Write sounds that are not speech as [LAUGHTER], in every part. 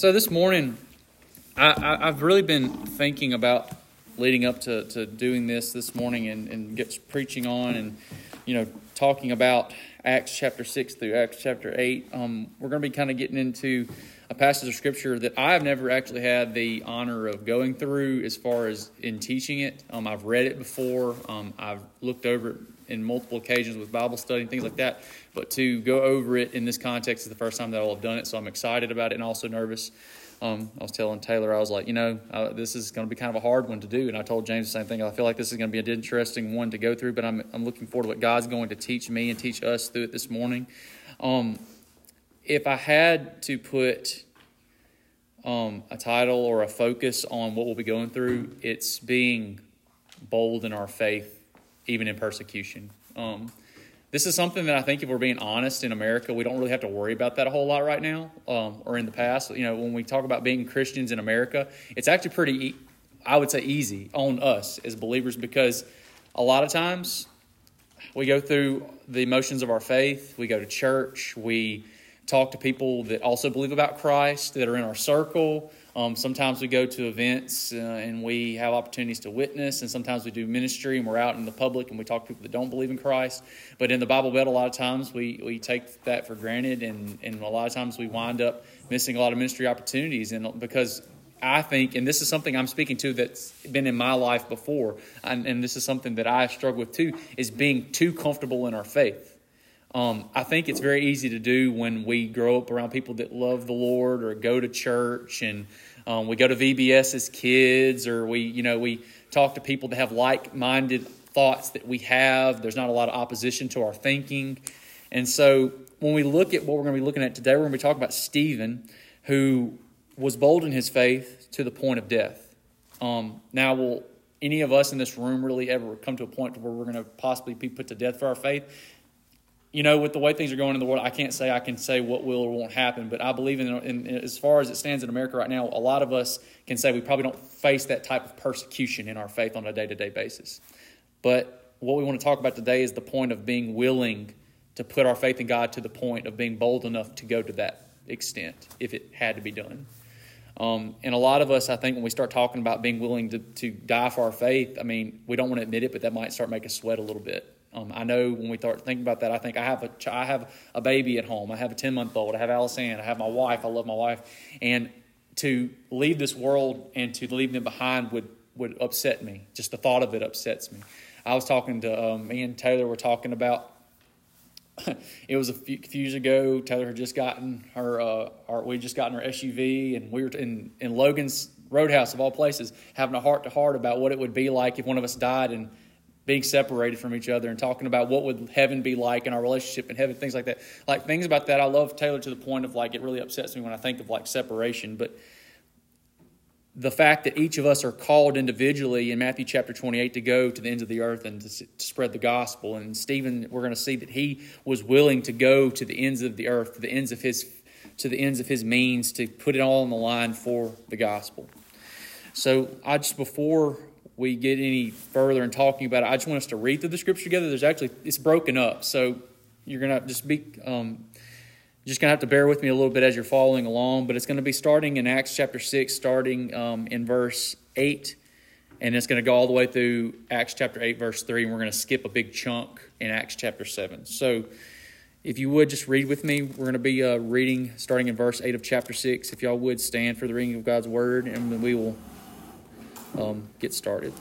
so this morning, I, have really been thinking about leading up to, to doing this this morning and, and get preaching on and, you know, talking about Acts chapter 6 through Acts chapter 8. Um, we're going to be kind of getting into a passage of scripture that I have never actually had the honor of going through as far as in teaching it. Um, I've read it before, um, I've looked over it in multiple occasions with Bible study and things like that. But to go over it in this context is the first time that I'll have done it, so I'm excited about it and also nervous. Um, I was telling Taylor, I was like, you know, uh, this is going to be kind of a hard one to do. And I told James the same thing. I feel like this is going to be an interesting one to go through, but I'm, I'm looking forward to what God's going to teach me and teach us through it this morning. Um, if I had to put um, a title or a focus on what we'll be going through, it's being bold in our faith, even in persecution. Um, this is something that I think, if we're being honest, in America, we don't really have to worry about that a whole lot right now, um, or in the past. You know, when we talk about being Christians in America, it's actually pretty, I would say, easy on us as believers because a lot of times we go through the motions of our faith. We go to church. We talk to people that also believe about Christ that are in our circle. Um, sometimes we go to events uh, and we have opportunities to witness, and sometimes we do ministry and we're out in the public and we talk to people that don't believe in Christ. But in the Bible Belt, a lot of times we, we take that for granted, and, and a lot of times we wind up missing a lot of ministry opportunities. And because I think, and this is something I'm speaking to that's been in my life before, and, and this is something that I struggle with too, is being too comfortable in our faith. Um, I think it's very easy to do when we grow up around people that love the Lord or go to church and um, we go to VBS as kids or we, you know, we talk to people that have like-minded thoughts that we have. There's not a lot of opposition to our thinking. And so when we look at what we're going to be looking at today, we're going to be talking about Stephen, who was bold in his faith to the point of death. Um, now, will any of us in this room really ever come to a point where we're going to possibly be put to death for our faith? You know, with the way things are going in the world, I can't say I can say what will or won't happen, but I believe in, in, in, as far as it stands in America right now, a lot of us can say we probably don't face that type of persecution in our faith on a day to day basis. But what we want to talk about today is the point of being willing to put our faith in God to the point of being bold enough to go to that extent if it had to be done. Um, and a lot of us, I think, when we start talking about being willing to, to die for our faith, I mean, we don't want to admit it, but that might start making us sweat a little bit. Um, I know when we start thinking about that, I think I have a I have a baby at home. I have a ten month old. I have Allison. I have my wife. I love my wife, and to leave this world and to leave them behind would would upset me. Just the thought of it upsets me. I was talking to um, me and Taylor were talking about. [LAUGHS] it was a few, few, years ago. Taylor had just gotten her, uh, our, we just gotten her SUV, and we were in in Logan's Roadhouse of all places, having a heart to heart about what it would be like if one of us died and being separated from each other and talking about what would heaven be like in our relationship in heaven, things like that. Like things about that, I love Taylor to the point of like it really upsets me when I think of like separation. But the fact that each of us are called individually in Matthew chapter 28 to go to the ends of the earth and to, to spread the gospel. And Stephen, we're going to see that he was willing to go to the ends of the earth, to the ends of his to the ends of his means to put it all on the line for the gospel. So I just before we get any further in talking about it, I just want us to read through the scripture together. There's actually it's broken up, so you're gonna just be um, just gonna have to bear with me a little bit as you're following along. But it's to be starting in Acts chapter six, starting um, in verse eight, and it's to go all the way through Acts chapter eight, verse three, and we're to skip a big chunk in Acts chapter seven. So. If you would just read with me, we're going to be uh, reading starting in verse 8 of chapter 6. If y'all would stand for the reading of God's word, and we will um, get started.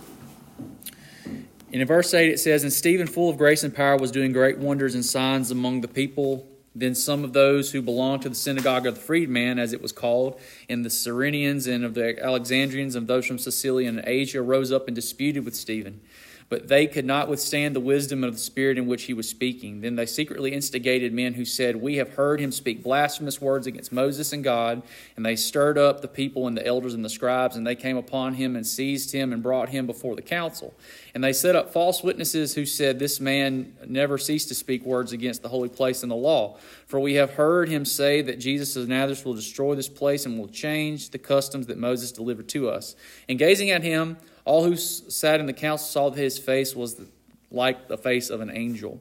And in verse 8 it says, And Stephen, full of grace and power, was doing great wonders and signs among the people. Then some of those who belonged to the synagogue of the freedman, as it was called, and the Cyrenians and of the Alexandrians and those from Cilicia and Asia rose up and disputed with Stephen. But they could not withstand the wisdom of the Spirit in which he was speaking. Then they secretly instigated men who said, We have heard him speak blasphemous words against Moses and God. And they stirred up the people and the elders and the scribes, and they came upon him and seized him and brought him before the council. And they set up false witnesses who said, This man never ceased to speak words against the holy place and the law. For we have heard him say that Jesus of Nazareth will destroy this place and will change the customs that Moses delivered to us. And gazing at him, all who sat in the council saw that his face was like the face of an angel.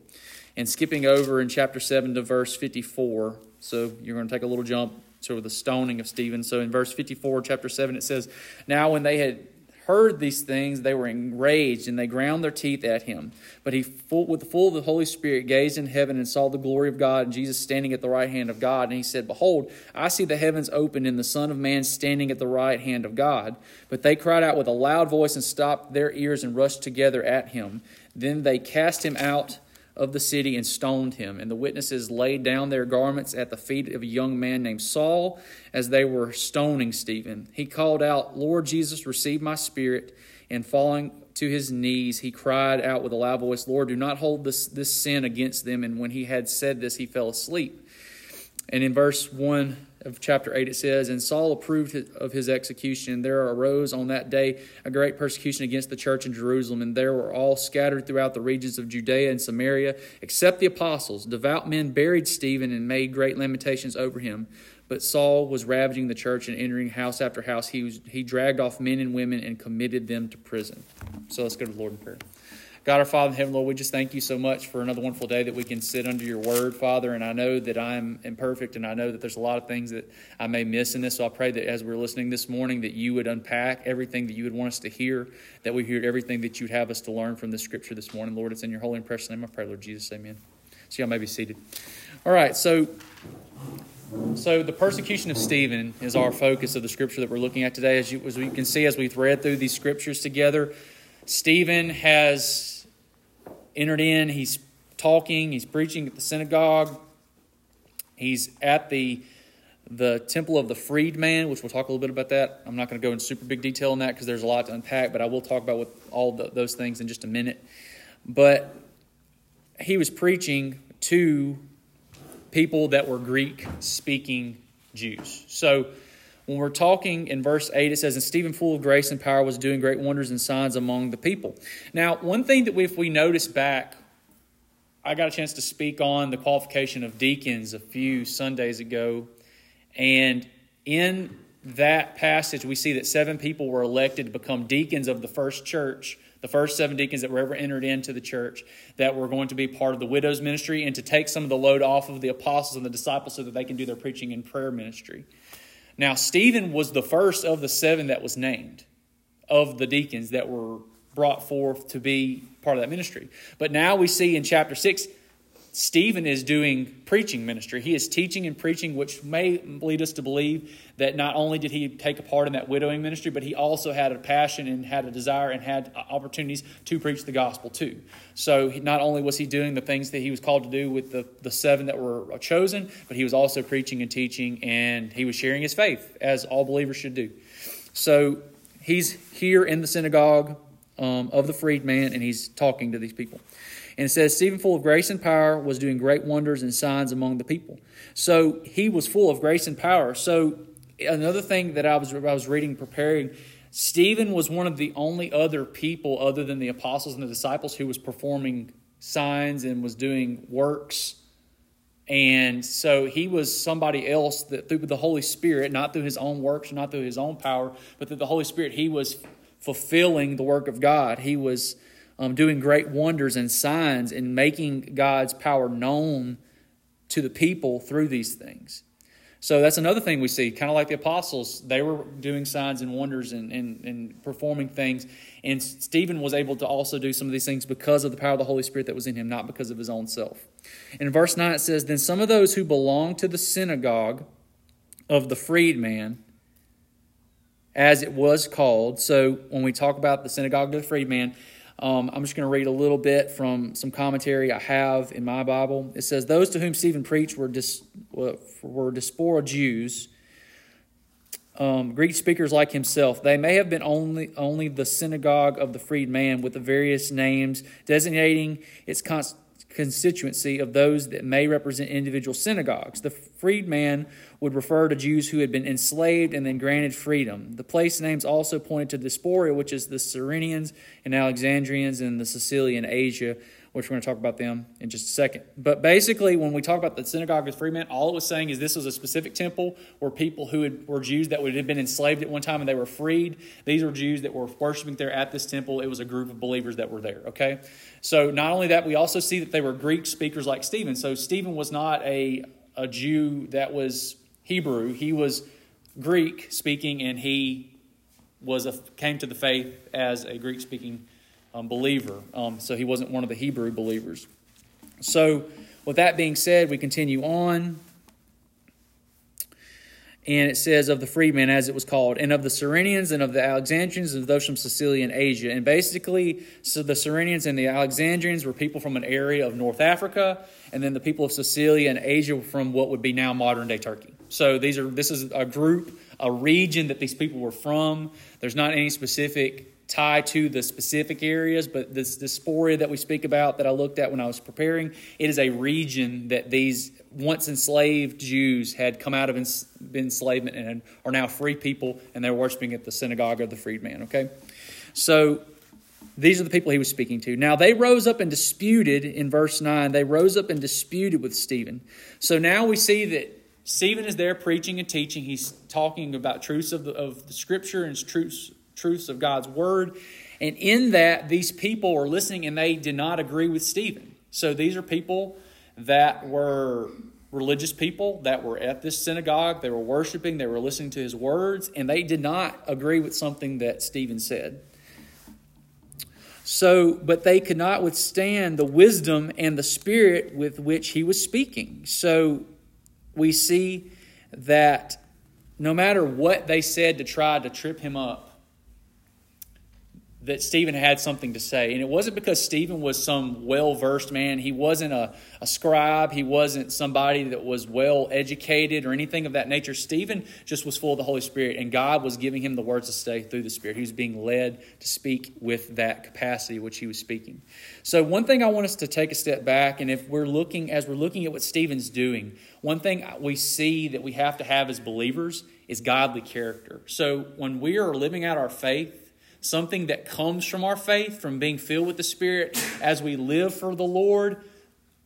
And skipping over in chapter 7 to verse 54, so you're going to take a little jump to the stoning of Stephen. So in verse 54, chapter 7, it says, Now when they had heard these things, they were enraged, and they ground their teeth at him. But he, full, with the full of the Holy Spirit, gazed in heaven and saw the glory of God, and Jesus standing at the right hand of God. And he said, Behold, I see the heavens opened, and the Son of Man standing at the right hand of God. But they cried out with a loud voice and stopped their ears and rushed together at him. Then they cast him out of the city and stoned him. And the witnesses laid down their garments at the feet of a young man named Saul as they were stoning Stephen. He called out, Lord Jesus, receive my spirit. And falling to his knees, he cried out with a loud voice, Lord, do not hold this, this sin against them. And when he had said this, he fell asleep. And in verse 1 of chapter 8, it says, And Saul approved of his execution. There arose on that day a great persecution against the church in Jerusalem, and there were all scattered throughout the regions of Judea and Samaria, except the apostles. Devout men buried Stephen and made great lamentations over him. But Saul was ravaging the church and entering house after house. He, was, he dragged off men and women and committed them to prison. So let's go to the Lord in prayer. God, our Father in heaven, Lord, we just thank you so much for another wonderful day that we can sit under your word, Father. And I know that I'm imperfect and I know that there's a lot of things that I may miss in this. So I pray that as we're listening this morning, that you would unpack everything that you would want us to hear, that we hear everything that you'd have us to learn from the scripture this morning. Lord, it's in your holy and precious name I pray, Lord Jesus. Amen. So y'all may be seated. All right, so so the persecution of Stephen is our focus of the scripture that we're looking at today. As you, as you can see, as we've read through these scriptures together, Stephen has entered in. He's talking. He's preaching at the synagogue. He's at the the temple of the freedman, which we'll talk a little bit about that. I'm not going to go in super big detail on that because there's a lot to unpack, but I will talk about all the, those things in just a minute. But he was preaching to people that were Greek speaking Jews. So when we're talking in verse 8, it says, And Stephen, full of grace and power, was doing great wonders and signs among the people. Now, one thing that we, if we notice back, I got a chance to speak on the qualification of deacons a few Sundays ago. And in that passage, we see that seven people were elected to become deacons of the first church, the first seven deacons that were ever entered into the church, that were going to be part of the widow's ministry and to take some of the load off of the apostles and the disciples so that they can do their preaching and prayer ministry. Now, Stephen was the first of the seven that was named of the deacons that were brought forth to be part of that ministry. But now we see in chapter 6, Stephen is doing preaching ministry. He is teaching and preaching, which may lead us to believe that not only did he take a part in that widowing ministry, but he also had a passion and had a desire and had opportunities to preach the gospel too. So not only was he doing the things that he was called to do with the, the seven that were chosen, but he was also preaching and teaching, and he was sharing his faith, as all believers should do. So he's here in the synagogue um, of the freedman, and he's talking to these people. And it says, Stephen, full of grace and power, was doing great wonders and signs among the people. So he was full of grace and power. So another thing that I was, I was reading, preparing, Stephen was one of the only other people, other than the apostles and the disciples, who was performing signs and was doing works. And so he was somebody else that through the Holy Spirit, not through his own works, not through his own power, but through the Holy Spirit, he was fulfilling the work of God. He was um, doing great wonders and signs and making God's power known to the people through these things. So that's another thing we see, kind of like the apostles. They were doing signs and wonders and, and, and performing things. And Stephen was able to also do some of these things because of the power of the Holy Spirit that was in him, not because of his own self. And in verse 9 it says, Then some of those who belonged to the synagogue of the freedman, as it was called. So when we talk about the synagogue of the freedman, um, I'm just going to read a little bit from some commentary I have in my Bible. It says, Those to whom Stephen preached were, dis, were diaspora Jews, um, Greek speakers like himself. They may have been only, only the synagogue of the freed man with the various names designating its constituency of those that may represent individual synagogues. The freedman would refer to Jews who had been enslaved and then granted freedom. The place names also pointed to Diaspora, which is the Cyrenians and Alexandrians in the Sicilian Asia, which we're going to talk about them in just a second. But basically, when we talk about the synagogue of freemen, all it was saying is this was a specific temple where people who had, were Jews that would have been enslaved at one time and they were freed. These were Jews that were worshiping there at this temple. It was a group of believers that were there, okay? So not only that, we also see that they were Greek speakers like Stephen. So Stephen was not a, a Jew that was Hebrew. He was Greek speaking, and he was a, came to the faith as a Greek speaking um, believer. Um, so he wasn't one of the Hebrew believers. So, with that being said, we continue on. And it says, of the freedmen, as it was called, and of the Cyrenians, and of the Alexandrians, and of those from Cilicia and Asia. And basically, so the Cyrenians and the Alexandrians were people from an area of North Africa, and then the people of Cilicia and Asia were from what would be now modern day Turkey. So these are this is a group, a region that these people were from. There's not any specific tie to the specific areas, but this diaspora that we speak about that I looked at when I was preparing, it is a region that these once enslaved Jews had come out of enslavement and are now free people, and they're worshiping at the synagogue of the freedman. Okay, so these are the people he was speaking to. Now they rose up and disputed in verse nine. They rose up and disputed with Stephen. So now we see that Stephen is there preaching and teaching. He's talking about truths of the, of the Scripture and truths truths of God's word. And in that, these people are listening and they did not agree with Stephen. So these are people that were religious people that were at this synagogue. They were worshiping, they were listening to his words, and they did not agree with something that Stephen said. So, but they could not withstand the wisdom and the spirit with which he was speaking. So we see that no matter what they said to try to trip him up, that Stephen had something to say. And it wasn't because Stephen was some well versed man. He wasn't a, a scribe. He wasn't somebody that was well educated or anything of that nature. Stephen just was full of the Holy Spirit, and God was giving him the words to say through the Spirit. He was being led to speak with that capacity which he was speaking. So, one thing I want us to take a step back, and if we're looking, as we're looking at what Stephen's doing, one thing we see that we have to have as believers is godly character. So, when we are living out our faith, something that comes from our faith, from being filled with the Spirit as we live for the Lord,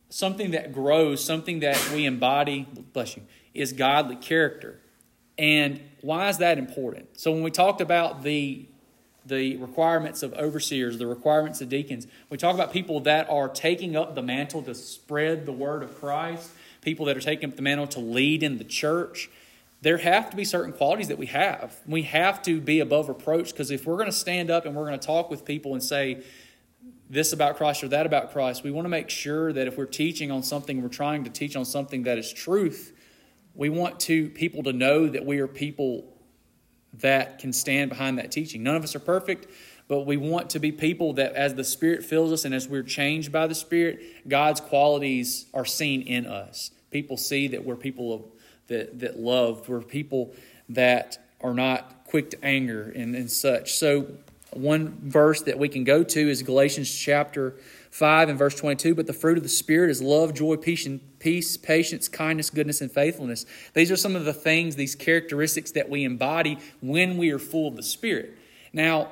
something that grows, something that we embody, bless you, is godly character. And why is that important? So when we talked about the the requirements of overseers, the requirements of deacons, we talk about people that are taking up the mantle to spread the word of Christ, people that are taking up the mantle to lead in the church there have to be certain qualities that we have. We have to be above reproach because if we're going to stand up and we're going to talk with people and say this about Christ or that about Christ, we want to make sure that if we're teaching on something, we're trying to teach on something that is truth, we want to people to know that we are people that can stand behind that teaching. None of us are perfect, but we want to be people that as the Spirit fills us and as we're changed by the Spirit, God's qualities are seen in us. People see that we're people of that, that love. We're people that are not quick to anger and, and such. So, one verse that we can go to is Galatians chapter 5 and verse 22. But the fruit of the Spirit is love, joy, peace, patience, kindness, goodness, and faithfulness. These are some of the things, these characteristics that we embody when we are full of the Spirit. Now,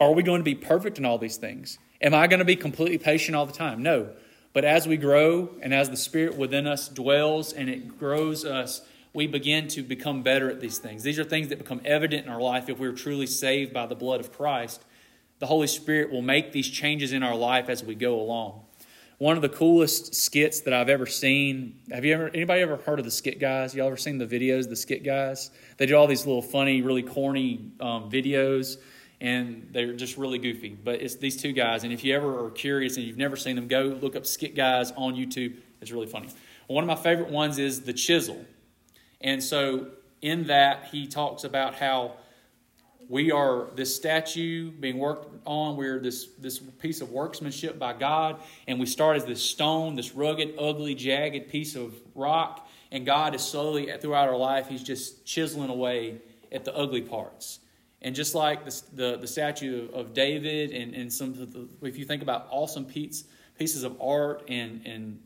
are we going to be perfect in all these things? Am I going to be completely patient all the time? No. But as we grow and as the Spirit within us dwells and it grows us, we begin to become better at these things. These are things that become evident in our life if we're truly saved by the blood of Christ. The Holy Spirit will make these changes in our life as we go along. One of the coolest skits that I've ever seen. Have you ever anybody ever heard of the skit guys? Y'all ever seen the videos, the skit guys? They do all these little funny, really corny um, videos and they're just really goofy. But it's these two guys, and if you ever are curious and you've never seen them, go look up Skit Guys on YouTube. It's really funny. One of my favorite ones is The Chisel. And so in that, he talks about how we are this statue being worked on. We're this, this piece of workmanship by God, and we start as this stone, this rugged, ugly, jagged piece of rock, and God is slowly, throughout our life, He's just chiseling away at the ugly parts. And just like the, the, the statue of, David, and, and some the, if you think about awesome piece, pieces of art and, and,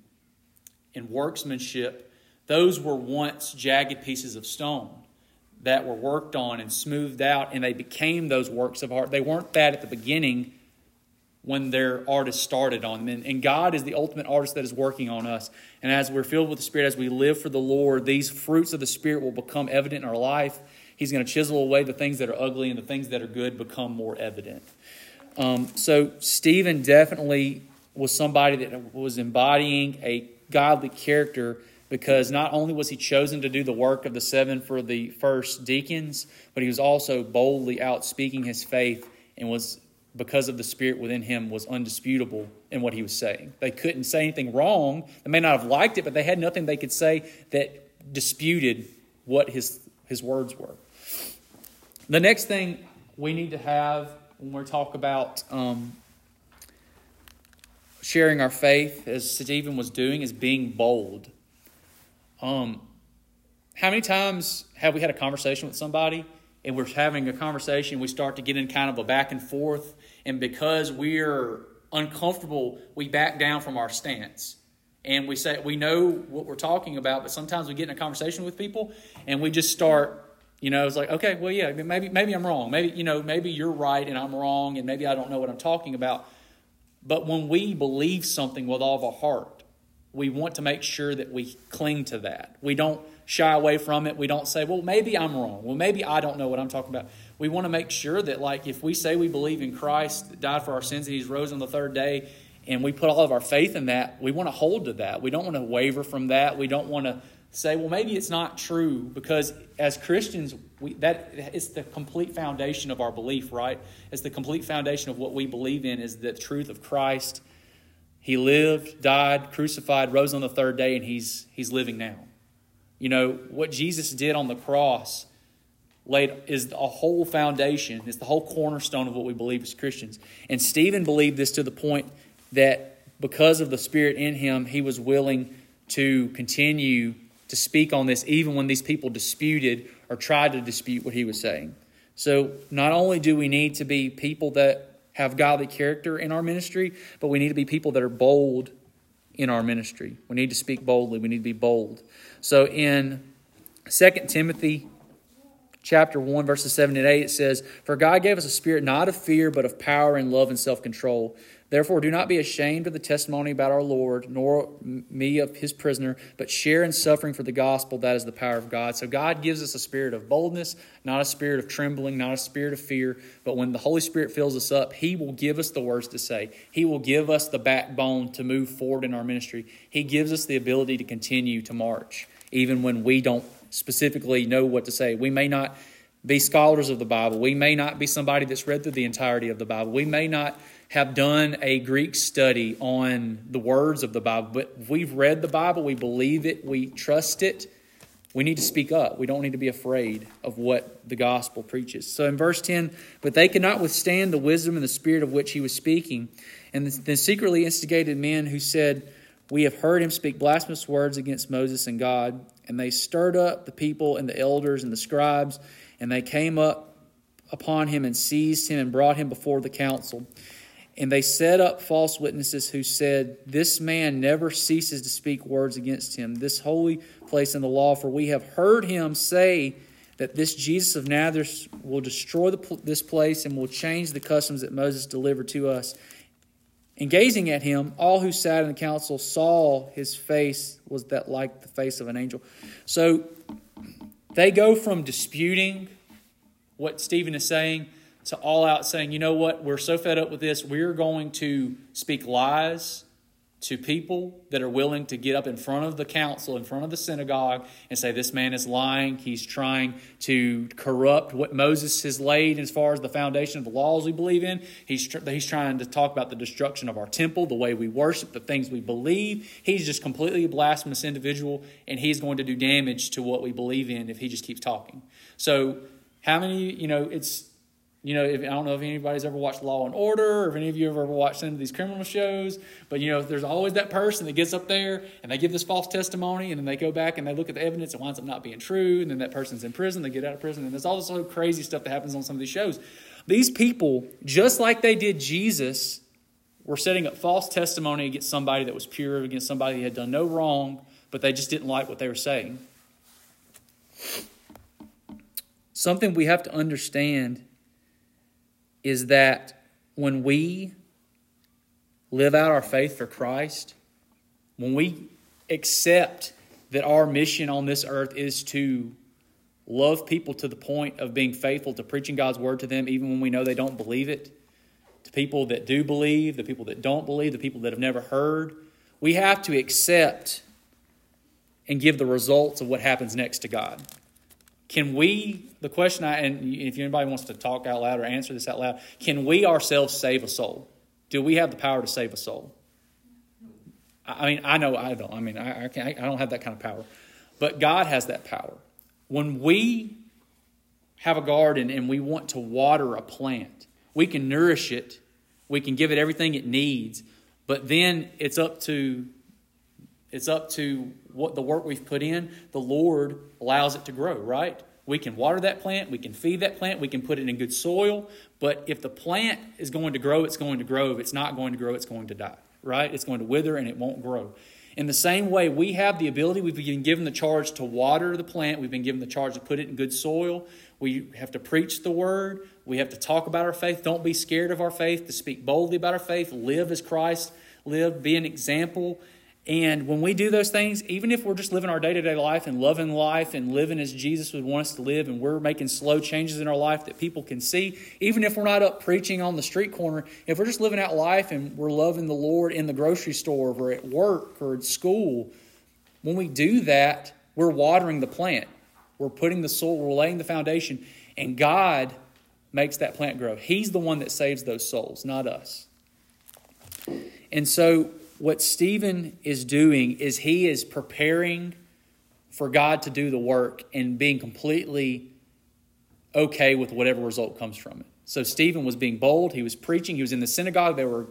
and workmanship, those were once jagged pieces of stone that were worked on and smoothed out, and they became those works of art. They weren't that at the beginning when their artist started on them. And, and God is the ultimate artist that is working on us. And as we're filled with the Spirit, as we live for the Lord, these fruits of the Spirit will become evident in our life He's going to chisel away the things that are ugly, and the things that are good become more evident. Um, so, Stephen definitely was somebody that was embodying a godly character because not only was he chosen to do the work of the seven for the first deacons, but he was also boldly out speaking his faith and was because of the spirit within him was undisputable in what he was saying. They couldn't say anything wrong. They may not have liked it, but they had nothing they could say that disputed what his his words were. The next thing we need to have when we talk about um, sharing our faith, as Stephen was doing, is being bold. Um, how many times have we had a conversation with somebody and we're having a conversation, we start to get in kind of a back and forth, and because we're uncomfortable, we back down from our stance. And we say we know what we're talking about, but sometimes we get in a conversation with people and we just start you know, it's like, okay, well, yeah, maybe maybe I'm wrong. Maybe you know, maybe you're right and I'm wrong, and maybe I don't know what I'm talking about. But when we believe something with all of our heart, we want to make sure that we cling to that. We don't shy away from it. We don't say, well, maybe I'm wrong. Well, maybe I don't know what I'm talking about. We want to make sure that, like, if we say we believe in Christ, that died for our sins, and He's rose on the third day, and we put all of our faith in that, we want to hold to that. We don't want to waver from that. We don't want to say, well, maybe it's not true because as Christians, we, that is the complete foundation of our belief, right? It's the complete foundation of what we believe in is the truth of Christ. He lived, died, crucified, rose on the third day, and he's, he's living now. You know, what Jesus did on the cross laid is a whole foundation, it's the whole cornerstone of what we believe as Christians. And Stephen believed this to the point that because of the Spirit in him, he was willing to continue to speak on this, even when these people disputed or tried to dispute what he was saying. So, not only do we need to be people that have godly character in our ministry, but we need to be people that are bold in our ministry. We need to speak boldly. We need to be bold. So, in 2 Timothy chapter 1 verses 7 and 8 it says for god gave us a spirit not of fear but of power and love and self-control Therefore, do not be ashamed of the testimony about our Lord, nor me of his prisoner, but share in suffering for the gospel. That is the power of God. So, God gives us a spirit of boldness, not a spirit of trembling, not a spirit of fear. But when the Holy Spirit fills us up, He will give us the words to say. He will give us the backbone to move forward in our ministry. He gives us the ability to continue to march, even when we don't specifically know what to say. We may not be scholars of the Bible. We may not be somebody that's read through the entirety of the Bible. We may not have done a Greek study on the words of the Bible, but we've read the Bible, we believe it, we trust it. We need to speak up. We don't need to be afraid of what the gospel preaches. So in verse 10, but they could not withstand the wisdom and the spirit of which he was speaking. And then secretly instigated men who said, We have heard him speak blasphemous words against Moses and God. And they stirred up the people and the elders and the scribes, and they came up upon him and seized him and brought him before the council. And they set up false witnesses who said, This man never ceases to speak words against him, this holy place in the law, for we have heard him say that this Jesus of Nazareth will destroy the, this place and will change the customs that Moses delivered to us. And gazing at him, all who sat in the council saw his face was that like the face of an angel. So they go from disputing what Stephen is saying to all out saying, you know what, we're so fed up with this, we're going to speak lies to people that are willing to get up in front of the council, in front of the synagogue, and say, This man is lying. He's trying to corrupt what Moses has laid as far as the foundation of the laws we believe in. He's, tr- he's trying to talk about the destruction of our temple, the way we worship, the things we believe. He's just completely a blasphemous individual, and he's going to do damage to what we believe in if he just keeps talking. So, how many, you know, it's you know, if, I don't know if anybody's ever watched Law and Order or if any of you have ever watched any of these criminal shows, but you know, there's always that person that gets up there and they give this false testimony and then they go back and they look at the evidence and winds up not being true, and then that person's in prison, they get out of prison, and there's all this other crazy stuff that happens on some of these shows. These people, just like they did Jesus, were setting up false testimony against somebody that was pure, against somebody that had done no wrong, but they just didn't like what they were saying. Something we have to understand is that when we live out our faith for Christ, when we accept that our mission on this earth is to love people to the point of being faithful to preaching God's word to them, even when we know they don't believe it, to people that do believe, the people that don't believe, the people that have never heard, we have to accept and give the results of what happens next to God. Can we, the question I, and if anybody wants to talk out loud or answer this out loud, can we ourselves save a soul? Do we have the power to save a soul? I mean, I know I don't. I mean, I, I, can't, I don't have that kind of power. But God has that power. When we have a garden and we want to water a plant, we can nourish it, we can give it everything it needs, but then it's up to it's up to what the work we've put in. The Lord allows it to grow, right? We can water that plant, we can feed that plant, we can put it in good soil, but if the plant is going to grow, it's going to grow. If it's not going to grow, it's going to die, right? It's going to wither and it won't grow. In the same way, we have the ability, we've been given the charge to water the plant, we've been given the charge to put it in good soil. We have to preach the word, we have to talk about our faith. Don't be scared of our faith, to speak boldly about our faith, live as Christ lived, be an example. And when we do those things, even if we're just living our day to day life and loving life and living as Jesus would want us to live, and we're making slow changes in our life that people can see, even if we're not up preaching on the street corner, if we're just living out life and we're loving the Lord in the grocery store or at work or at school, when we do that, we're watering the plant. We're putting the soil, we're laying the foundation, and God makes that plant grow. He's the one that saves those souls, not us. And so what Stephen is doing is he is preparing for God to do the work and being completely okay with whatever result comes from it. So Stephen was being bold. He was preaching. He was in the synagogue. They were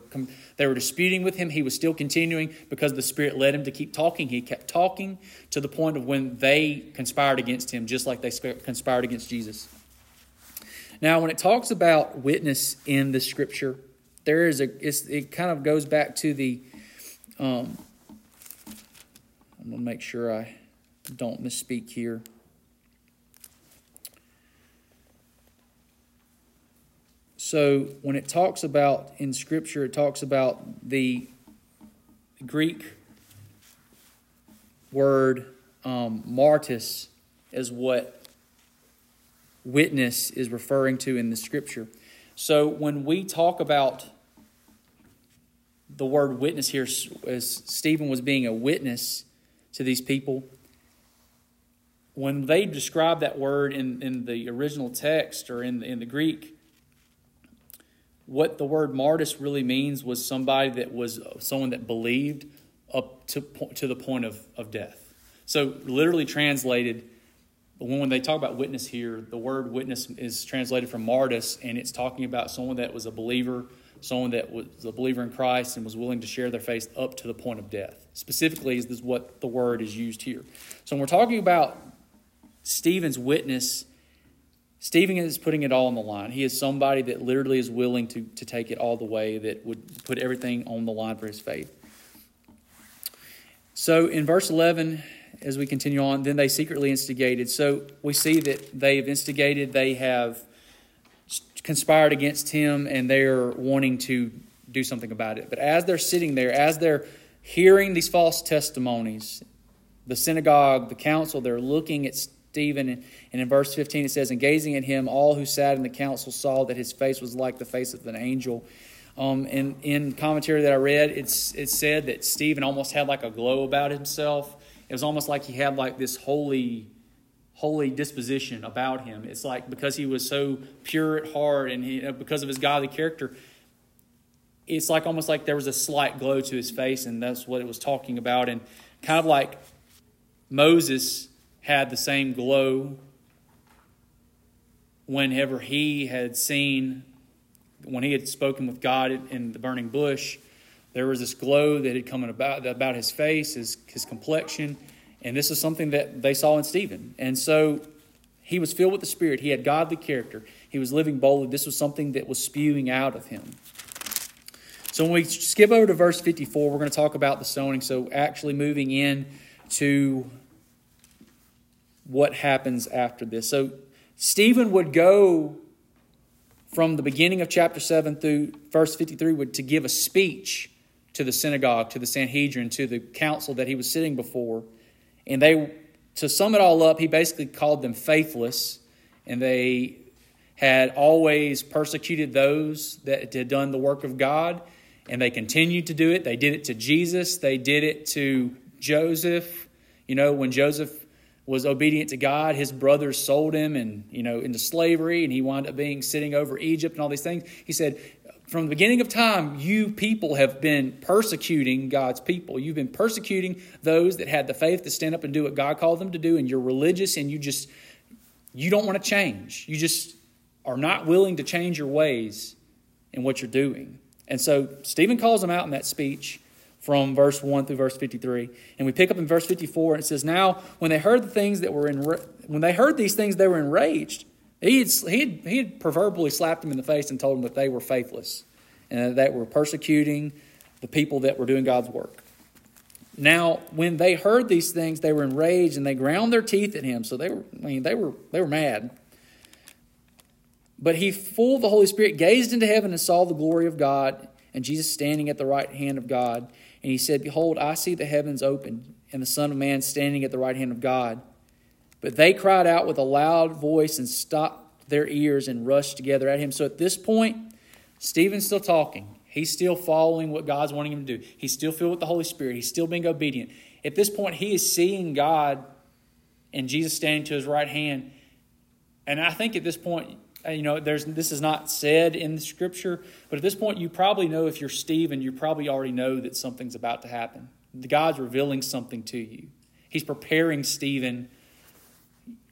they were disputing with him. He was still continuing because the Spirit led him to keep talking. He kept talking to the point of when they conspired against him, just like they conspired against Jesus. Now, when it talks about witness in the Scripture, there is a it kind of goes back to the um, I'm going to make sure I don't misspeak here. So, when it talks about in Scripture, it talks about the Greek word um, martis is what witness is referring to in the Scripture. So, when we talk about the word witness here as Stephen was being a witness to these people. When they describe that word in, in the original text or in the, in the Greek, what the word martyrs really means was somebody that was uh, someone that believed up to, to the point of, of death. So, literally translated, when they talk about witness here, the word witness is translated from martyrs, and it's talking about someone that was a believer someone that was a believer in Christ and was willing to share their faith up to the point of death. Specifically, is what the word is used here. So when we're talking about Stephen's witness, Stephen is putting it all on the line. He is somebody that literally is willing to, to take it all the way, that would put everything on the line for his faith. So in verse 11, as we continue on, then they secretly instigated. So we see that they've instigated, they have conspired against him and they're wanting to do something about it. But as they're sitting there, as they're hearing these false testimonies, the synagogue, the council, they're looking at Stephen. And, in verse 15 it says, And gazing at him, all who sat in the council saw that his face was like the face of an angel. Um, and in commentary that I read, it's it said that Stephen almost had like a glow about himself. It was almost like he had like this holy holy disposition about him. It's like because he was so pure at heart and he, uh, because of his godly character, it's like almost like there was a slight glow to his face, and that's what it was talking about. And kind of like Moses had the same glow whenever he had seen, when he had spoken with God in the burning bush, there was this glow that had come about, about his face, his, his complexion and this is something that they saw in Stephen. And so he was filled with the Spirit. He had godly character. He was living boldly. This was something that was spewing out of him. So when we skip over to verse 54, we're going to talk about the stoning. So actually moving in to what happens after this. So Stephen would go from the beginning of chapter 7 through verse 53 would to give a speech to the synagogue, to the Sanhedrin, to the council that he was sitting before. And they, to sum it all up, he basically called them faithless, and they had always persecuted those that had done the work of God, and they continued to do it. They did it to Jesus, they did it to Joseph. You know, when Joseph was obedient to God, his brothers sold him and, you know, into slavery, and he wound up being sitting over Egypt and all these things. He said, from the beginning of time, you people have been persecuting God's people. You've been persecuting those that had the faith to stand up and do what God called them to do, and you're religious and you just you don't want to change. You just are not willing to change your ways in what you're doing. And so Stephen calls them out in that speech from verse 1 through verse 53. And we pick up in verse 54 and it says, Now, when they heard the things that were in, when they heard these things, they were enraged. He had, he, had, he had proverbially slapped them in the face and told them that they were faithless and that they were persecuting the people that were doing God's work. Now, when they heard these things, they were enraged and they ground their teeth at him. So they were, I mean, they were, they were mad. But he, full of the Holy Spirit, gazed into heaven and saw the glory of God and Jesus standing at the right hand of God. And he said, Behold, I see the heavens opened and the Son of Man standing at the right hand of God. But they cried out with a loud voice and stopped their ears and rushed together at him. So at this point, Stephen's still talking. He's still following what God's wanting him to do. He's still filled with the Holy Spirit. He's still being obedient. At this point, he is seeing God and Jesus standing to his right hand. And I think at this point, uh, you know, there's this is not said in the scripture, but at this point, you probably know if you're Stephen, you probably already know that something's about to happen. God's revealing something to you. He's preparing Stephen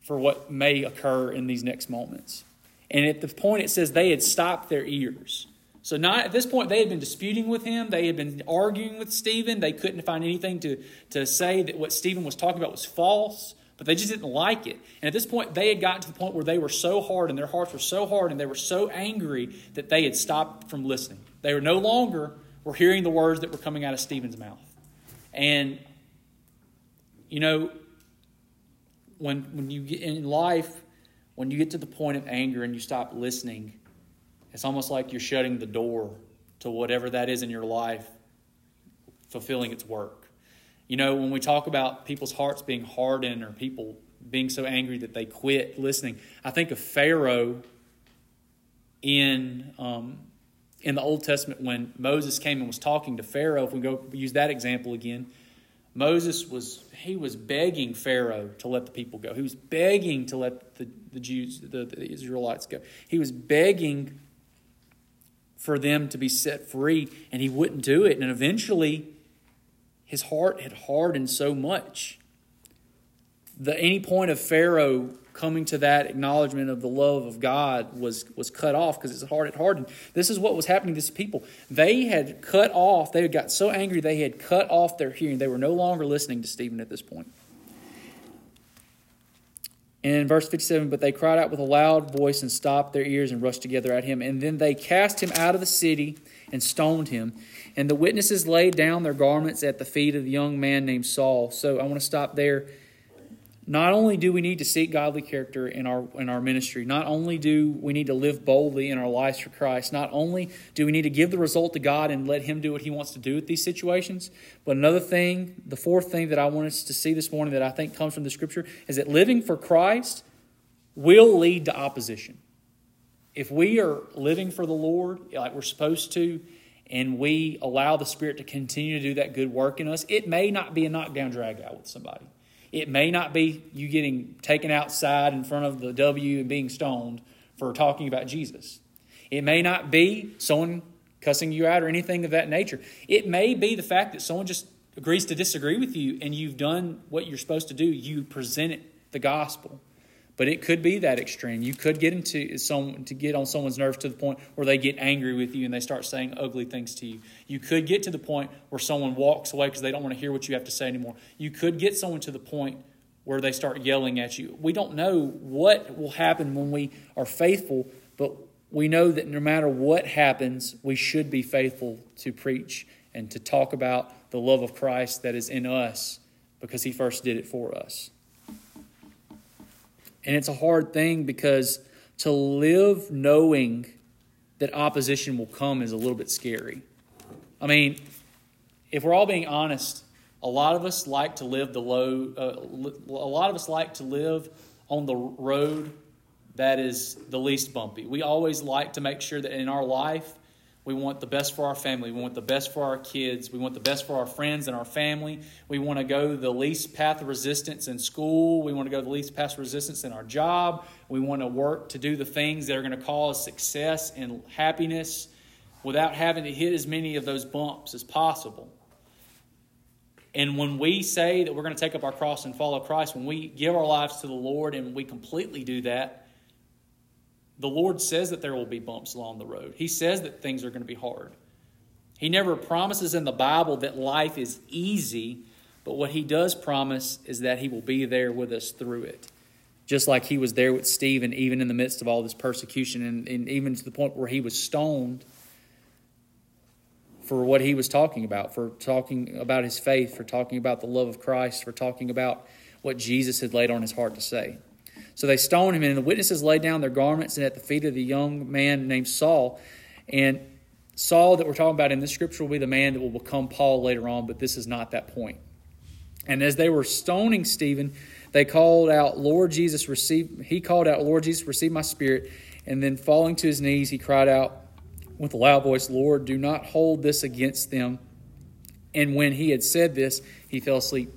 for what may occur in these next moments. And at the point it says they had stopped their ears. So not at this point they had been disputing with him. They had been arguing with Stephen. They couldn't find anything to, to say that what Stephen was talking about was false, but they just didn't like it. And at this point they had gotten to the point where they were so hard and their hearts were so hard and they were so angry that they had stopped from listening. They were no longer were hearing the words that were coming out of Stephen's mouth. And you know, when when you get in life, when you get to the point of anger and you stop listening, it's almost like you're shutting the door to whatever that is in your life fulfilling its work. You know, when we talk about people's hearts being hardened or people being so angry that they quit listening, I think of Pharaoh in um, in the Old Testament when Moses came and was talking to Pharaoh. If we go use that example again, Moses was he was begging Pharaoh to let the people go. He was begging to let the, the Jews, the, the Israelites go. He was begging for them to be set free, and he wouldn't do it. And eventually, his heart had hardened so much. The any point of Pharaoh coming to that acknowledgement of the love of God was, was cut off because his heart had hardened. This is what was happening to these people. They had cut off, they had got so angry they had cut off their hearing. They were no longer listening to Stephen at this point. In verse 57, but they cried out with a loud voice and stopped their ears and rushed together at him. And then they cast him out of the city and stoned him. And the witnesses laid down their garments at the feet of the young man named Saul. So I want to stop there. Not only do we need to seek godly character in our in our ministry, not only do we need to live boldly in our lives for Christ, not only do we need to give the result to God and let him do what he wants to do with these situations, but another thing, the fourth thing that I want us to see this morning that I think comes from the scripture is that living for Christ will lead to opposition. If we are living for the Lord like we're supposed to, and we allow the Spirit to continue to do that good work in us, it may not be a knockdown drag out with somebody. It may not be you getting taken outside in front of the W and being stoned for talking about Jesus. It may not be someone cussing you out or anything of that nature. It may be the fact that someone just agrees to disagree with you and you've done what you're supposed to do. You presented the gospel. But it could be that extreme. You could get into some to get on someone's nerves to the point where they get angry with you and they start saying ugly things to you. You could get to the point where someone walks away because they don't want to hear what you have to say anymore. You could get someone to the point where they start yelling at you. We don't know what will happen when we are faithful, but we know that no matter what happens, we should be faithful to preach and to talk about the love of Christ that is in us because he first did it for us. And it's a hard thing because to live knowing that opposition will come is a little bit scary. I mean, if we're all being honest, a lot of us like to live the low, uh, a lot of us like to live on the road that is the least bumpy. We always like to make sure that in our life We want the best for our family. We want the best for our kids. We want the best for our friends and our family. We want to go the least path of resistance in school. We want to go the least path of resistance in our job. We want to work to do the things that are going to cause success and happiness without having to hit as many of those bumps as possible. And when we say that we're going to take up our cross and follow Christ, when we give our lives to the Lord and we completely do that, the Lord says that there will be bumps along the road. He says that things are going to be hard. He never promises in the Bible that life is easy, but what He does promise is that He will be there with us through it. Just like He was there with Stephen, even in the midst of all this persecution, and, and even to the point where he was stoned for what he was talking about, for talking about his faith, for talking about the love of Christ, for talking about what Jesus had laid on his heart to say. So they stoned him, and the witnesses laid down their garments and at the feet of the young man named Saul. And Saul, that we're talking about in this scripture, will be the man that will become Paul later on, but this is not that point. And as they were stoning Stephen, they called out, Lord Jesus, receive, he called out, Lord Jesus, receive my spirit. And then falling to his knees, he cried out, with a loud voice, Lord, do not hold this against them. And when he had said this, he fell asleep.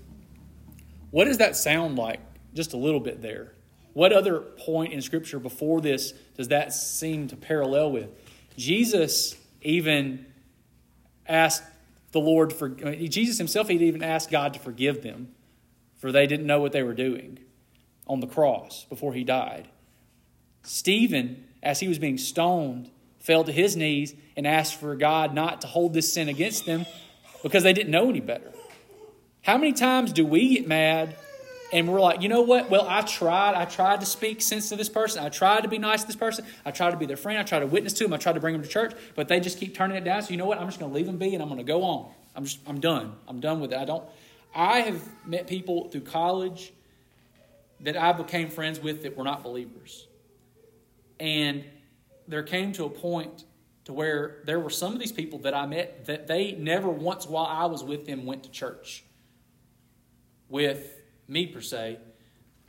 What does that sound like? Just a little bit there. What other point in Scripture before this does that seem to parallel with? Jesus even asked the Lord for, Jesus himself, he'd even asked God to forgive them, for they didn't know what they were doing on the cross before he died. Stephen, as he was being stoned, fell to his knees and asked for God not to hold this sin against them because they didn't know any better. How many times do we get mad and we're like, you know what? Well, I tried. I tried to speak sense to this person. I tried to be nice to this person. I tried to be their friend. I tried to witness to them. I tried to bring them to church, but they just keep turning it down. So you know what? I'm just going to leave them be and I'm going to go on. I'm just, I'm done. I'm done with it. I don't. I have met people through college that I became friends with that were not believers, and there came to a point to where there were some of these people that I met that they never once while I was with them went to church with me per se.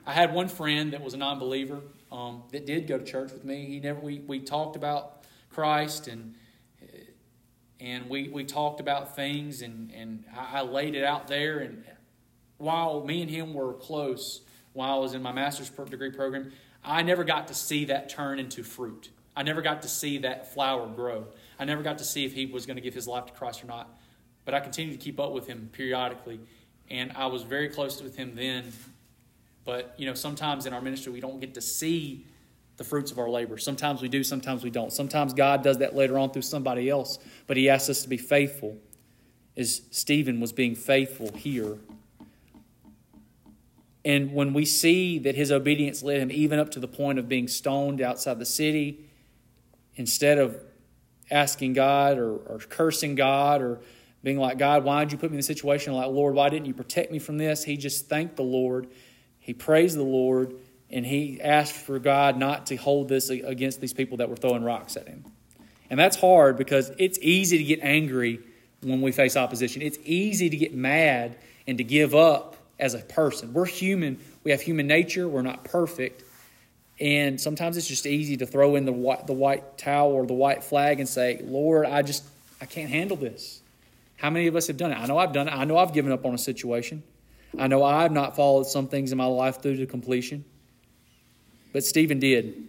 I had one friend that was a non-believer um, that did go to church with me. He never we, we talked about Christ and and we, we talked about things and, and I, laid it out there and while me and him were close while I was in my master's degree program, I never got to see that turn into fruit. I never got to see that flower grow. I never got to see if he was going to give his life to Christ or not. But I continued to keep up with him periodically. And I was very close with him then. But, you know, sometimes in our ministry, we don't get to see the fruits of our labor. Sometimes we do, sometimes we don't. Sometimes God does that later on through somebody else. But he asks us to be faithful, as Stephen was being faithful here. And when we see that his obedience led him even up to the point of being stoned outside the city, instead of asking God or, or cursing God or being like, God, why did you put me in this situation? Like, Lord, why didn't you protect me from this? He just thanked the Lord. He praised the Lord, and he asked for God not to hold this against these people that were throwing rocks at him. And that's hard because it's easy to get angry when we face opposition. It's easy to get mad and to give up as a person. We're human, we have human nature, we're not perfect. And sometimes it's just easy to throw in the white, the white towel or the white flag and say, Lord, I just, I can't handle this. How many of us have done it? I know I've done it. I know I've given up on a situation. I know I've not followed some things in my life through to completion. But Stephen did.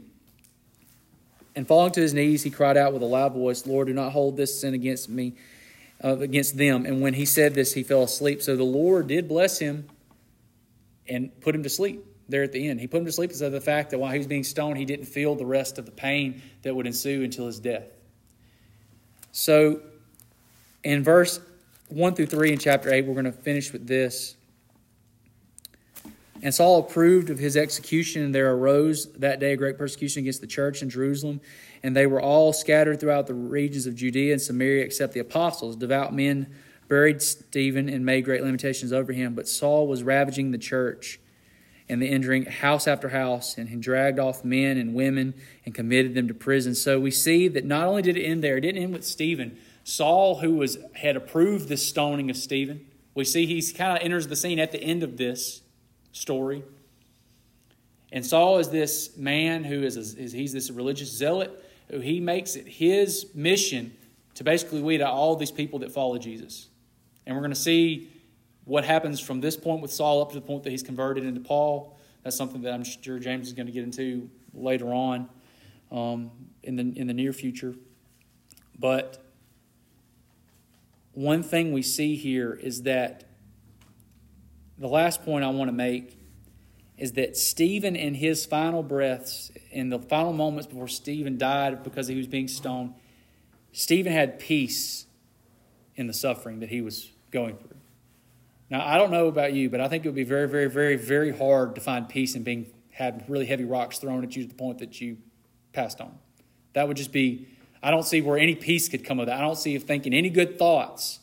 And falling to his knees, he cried out with a loud voice, Lord, do not hold this sin against me, uh, against them. And when he said this, he fell asleep. So the Lord did bless him and put him to sleep there at the end. He put him to sleep because of the fact that while he was being stoned, he didn't feel the rest of the pain that would ensue until his death. So, in verse 1 through 3 in chapter 8, we're going to finish with this. And Saul approved of his execution, and there arose that day a great persecution against the church in Jerusalem. And they were all scattered throughout the regions of Judea and Samaria, except the apostles. Devout men buried Stephen and made great lamentations over him. But Saul was ravaging the church and the entering house after house, and he dragged off men and women and committed them to prison. So we see that not only did it end there, it didn't end with Stephen. Saul, who was had approved this stoning of Stephen, we see he kind of enters the scene at the end of this story. And Saul is this man who is, a, is he's this religious zealot who he makes it his mission to basically weed out all these people that follow Jesus. And we're going to see what happens from this point with Saul up to the point that he's converted into Paul. That's something that I'm sure James is going to get into later on um, in the in the near future. But one thing we see here is that the last point I want to make is that Stephen, in his final breaths, in the final moments before Stephen died because he was being stoned, Stephen had peace in the suffering that he was going through. Now, I don't know about you, but I think it would be very, very, very, very hard to find peace in being had really heavy rocks thrown at you to the point that you passed on. That would just be, I don't see where any peace could come of that. I don't see if thinking any good thoughts.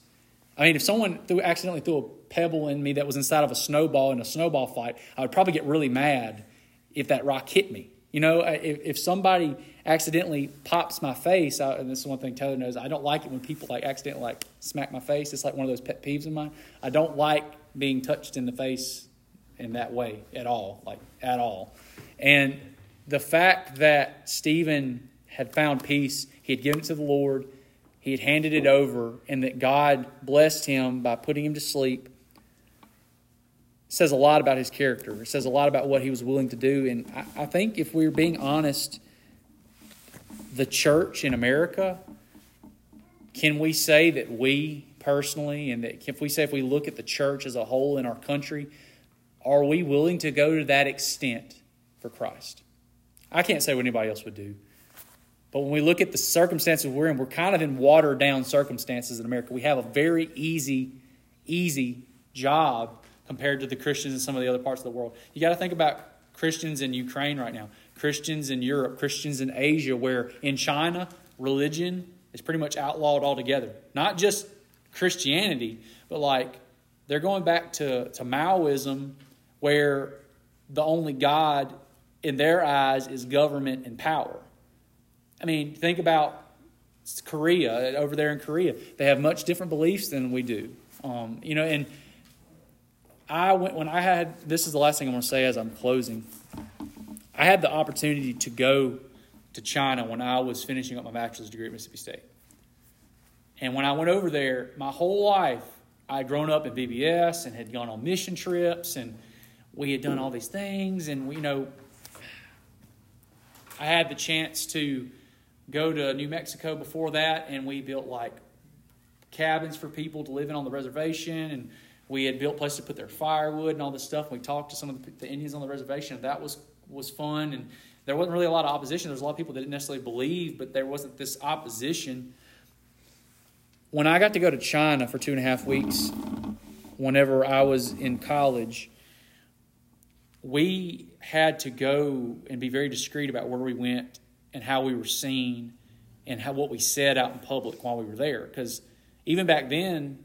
I mean, if someone threw, accidentally threw a pebble in me that was inside of a snowball in a snowball fight, I would probably get really mad if that rock hit me. You know, if, if somebody accidentally pops my face, I, and this is one thing Taylor knows, I don't like it when people like accidentally like smack my face. It's like one of those pet peeves of mine. I don't like being touched in the face in that way at all, like at all. And the fact that Stephen had found peace, he had given it to the Lord, he had handed it over, and that God blessed him by putting him to sleep says a lot about his character. It says a lot about what he was willing to do. And I, I think if we we're being honest, the church in America, can we say that we personally, and that if we say if we look at the church as a whole in our country, are we willing to go to that extent for Christ? I can't say what anybody else would do. But when we look at the circumstances we're in, we're kind of in watered down circumstances in America. We have a very easy, easy job compared to the Christians in some of the other parts of the world. You got to think about Christians in Ukraine right now, Christians in Europe, Christians in Asia, where in China, religion is pretty much outlawed altogether. Not just Christianity, but like they're going back to, to Maoism, where the only God in their eyes is government and power. I mean, think about Korea, over there in Korea. They have much different beliefs than we do. Um, you know, and I went when I had this is the last thing I'm going to say as I'm closing. I had the opportunity to go to China when I was finishing up my bachelor's degree at Mississippi State. And when I went over there, my whole life I had grown up in BBS and had gone on mission trips and we had done all these things and we, you know I had the chance to go to New Mexico before that and we built like cabins for people to live in on the reservation and we had built places to put their firewood and all this stuff. We talked to some of the, the Indians on the reservation, and that was was fun. And there wasn't really a lot of opposition. There was a lot of people that didn't necessarily believe, but there wasn't this opposition. When I got to go to China for two and a half weeks, whenever I was in college, we had to go and be very discreet about where we went and how we were seen and how what we said out in public while we were there. Because even back then,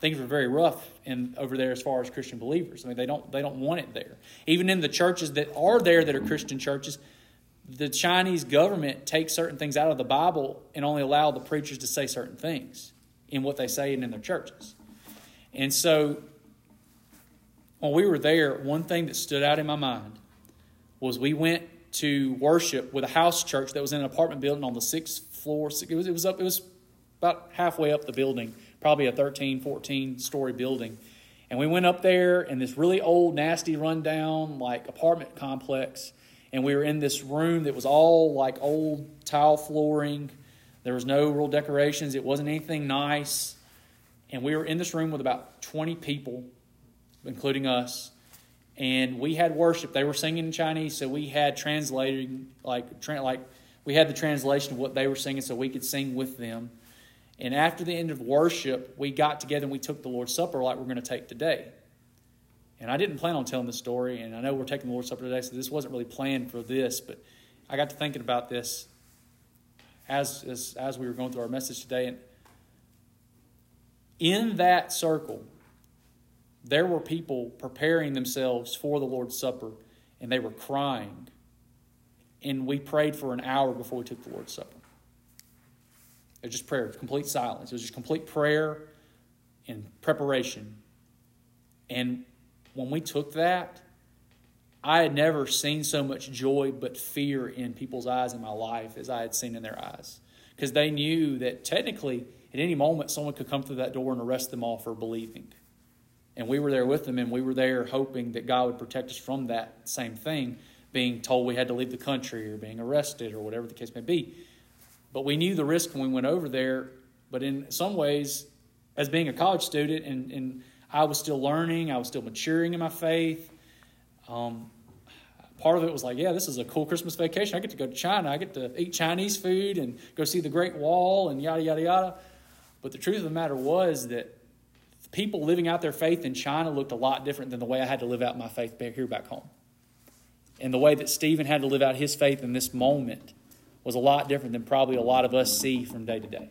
things were very rough in over there as far as Christian believers. I mean, they don't they don't want it there. Even in the churches that are there that are Christian churches, the Chinese government takes certain things out of the Bible and only allow the preachers to say certain things in what they say and in their churches. And so when we were there, one thing that stood out in my mind was we went to worship with a house church that was in an apartment building on the sixth floor. It was, it was up. It was about halfway up the building probably a 13, 14 story building. And we went up there in this really old, nasty, rundown, like apartment complex. And we were in this room that was all like old tile flooring. There was no real decorations, it wasn't anything nice. And we were in this room with about 20 people, including us. And we had worship. They were singing in Chinese, so we had translating, like, tra- like we had the translation of what they were singing so we could sing with them. And after the end of worship, we got together and we took the Lord's Supper like we're going to take today. And I didn't plan on telling this story, and I know we're taking the Lord's Supper today, so this wasn't really planned for this, but I got to thinking about this as, as, as we were going through our message today. And in that circle, there were people preparing themselves for the Lord's Supper, and they were crying. And we prayed for an hour before we took the Lord's Supper. It was just prayer, was complete silence. It was just complete prayer and preparation. And when we took that, I had never seen so much joy but fear in people's eyes in my life as I had seen in their eyes. because they knew that technically at any moment someone could come through that door and arrest them all for believing. And we were there with them, and we were there hoping that God would protect us from that same thing, being told we had to leave the country or being arrested or whatever the case may be. But we knew the risk when we went over there. But in some ways, as being a college student, and, and I was still learning, I was still maturing in my faith. Um, part of it was like, yeah, this is a cool Christmas vacation. I get to go to China. I get to eat Chinese food and go see the Great Wall and yada, yada, yada. But the truth of the matter was that people living out their faith in China looked a lot different than the way I had to live out my faith here back home. And the way that Stephen had to live out his faith in this moment was a lot different than probably a lot of us see from day to day.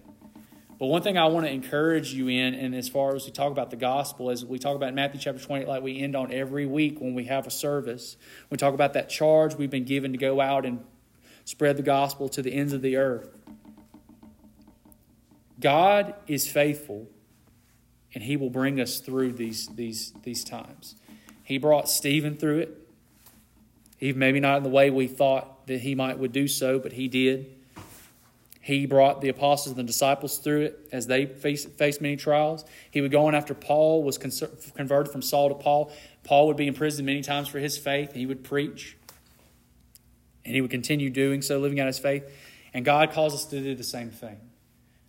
But one thing I want to encourage you in, and as far as we talk about the gospel, as we talk about Matthew chapter 20, like we end on every week when we have a service, we talk about that charge we've been given to go out and spread the gospel to the ends of the earth. God is faithful and he will bring us through these, these, these times. He brought Stephen through it. Even maybe not in the way we thought that he might would do so, but he did. He brought the apostles and the disciples through it as they faced, faced many trials. He would go on after Paul was converted from Saul to Paul. Paul would be imprisoned many times for his faith. He would preach. And he would continue doing so, living out his faith. And God calls us to do the same thing.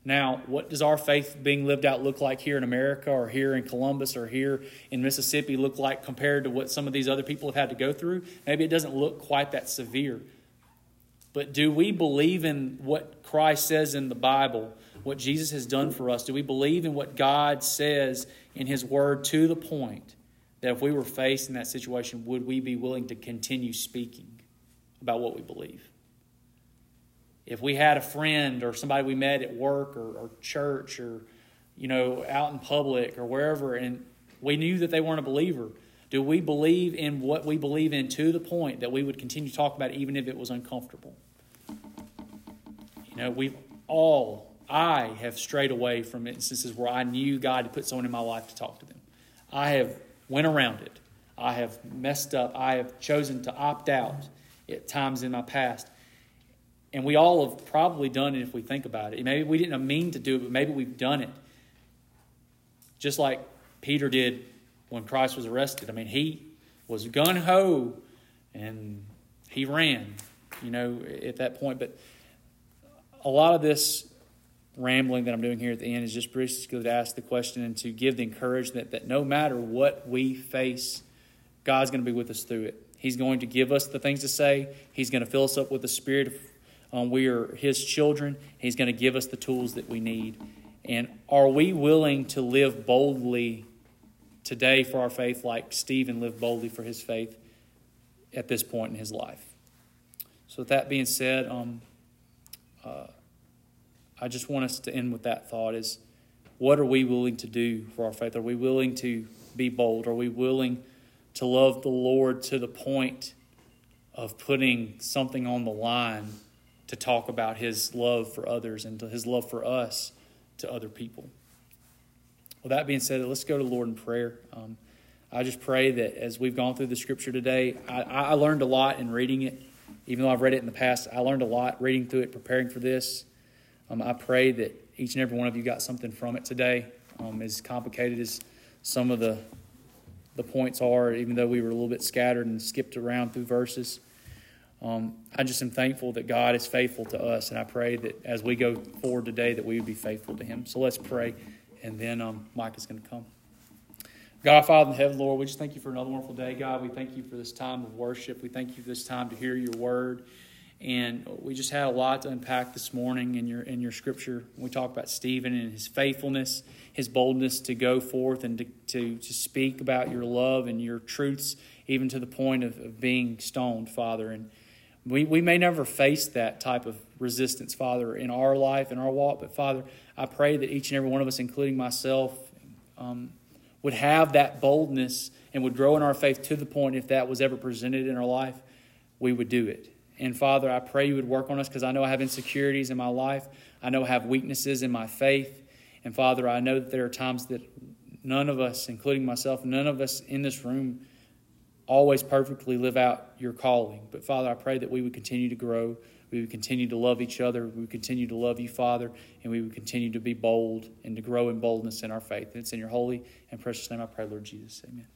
Now, what does our faith being lived out look like here in America or here in Columbus or here in Mississippi look like compared to what some of these other people have had to go through? Maybe it doesn't look quite that severe. But do we believe in what Christ says in the Bible, what Jesus has done for us? Do we believe in what God says in His Word to the point that if we were faced in that situation, would we be willing to continue speaking about what we believe? If we had a friend or somebody we met at work or, or church or you know out in public or wherever and we knew that they weren't a believer do we believe in what we believe in to the point that we would continue to talk about it even if it was uncomfortable? You know we've all i have strayed away from instances where i knew god had put someone in my life to talk to them. I have went around it. I have messed up. I have chosen to opt out at times in my past and we all have probably done it if we think about it. Maybe we didn't mean to do it, but maybe we've done it. Just like Peter did when Christ was arrested. I mean, he was gun ho and he ran, you know, at that point. But a lot of this rambling that I'm doing here at the end is just basically to ask the question and to give the encouragement that no matter what we face, God's going to be with us through it. He's going to give us the things to say. He's going to fill us up with the spirit of um, we are His children. He's going to give us the tools that we need. And are we willing to live boldly today for our faith like Stephen lived boldly for his faith at this point in his life? So, with that being said, um, uh, I just want us to end with that thought is what are we willing to do for our faith? Are we willing to be bold? Are we willing to love the Lord to the point of putting something on the line to talk about his love for others and his love for us to other people. With that being said, let's go to the Lord in prayer. Um, I just pray that as we've gone through the scripture today, I, I, learned a lot in reading it. Even though I've read it in the past, I learned a lot reading through it, preparing for this. Um, I pray that each and every one of you got something from it today. Um, as complicated as some of the the points are, even though we were a little bit scattered and skipped around through verses. Um, I just am thankful that God is faithful to us, and I pray that as we go forward today, that we would be faithful to Him. So let's pray, and then um, Mike is going to come. God, Father in heaven, Lord, we just thank you for another wonderful day, God. We thank you for this time of worship. We thank you for this time to hear your word. And we just had a lot to unpack this morning in your in your scripture. We talk about Stephen and his faithfulness, his boldness to go forth and to, to, to speak about your love and your truths, even to the point of, of being stoned, Father. And we, we may never face that type of resistance, Father, in our life, in our walk, but Father, I pray that each and every one of us, including myself, um, would have that boldness and would grow in our faith to the point if that was ever presented in our life, we would do it. And Father, I pray you would work on us because I know I have insecurities in my life. I know I have weaknesses in my faith. And Father, I know that there are times that none of us, including myself, none of us in this room, always perfectly live out your calling. But Father, I pray that we would continue to grow. We would continue to love each other. We would continue to love you, Father, and we would continue to be bold and to grow in boldness in our faith. And it's in your holy and precious name I pray, Lord Jesus. Amen.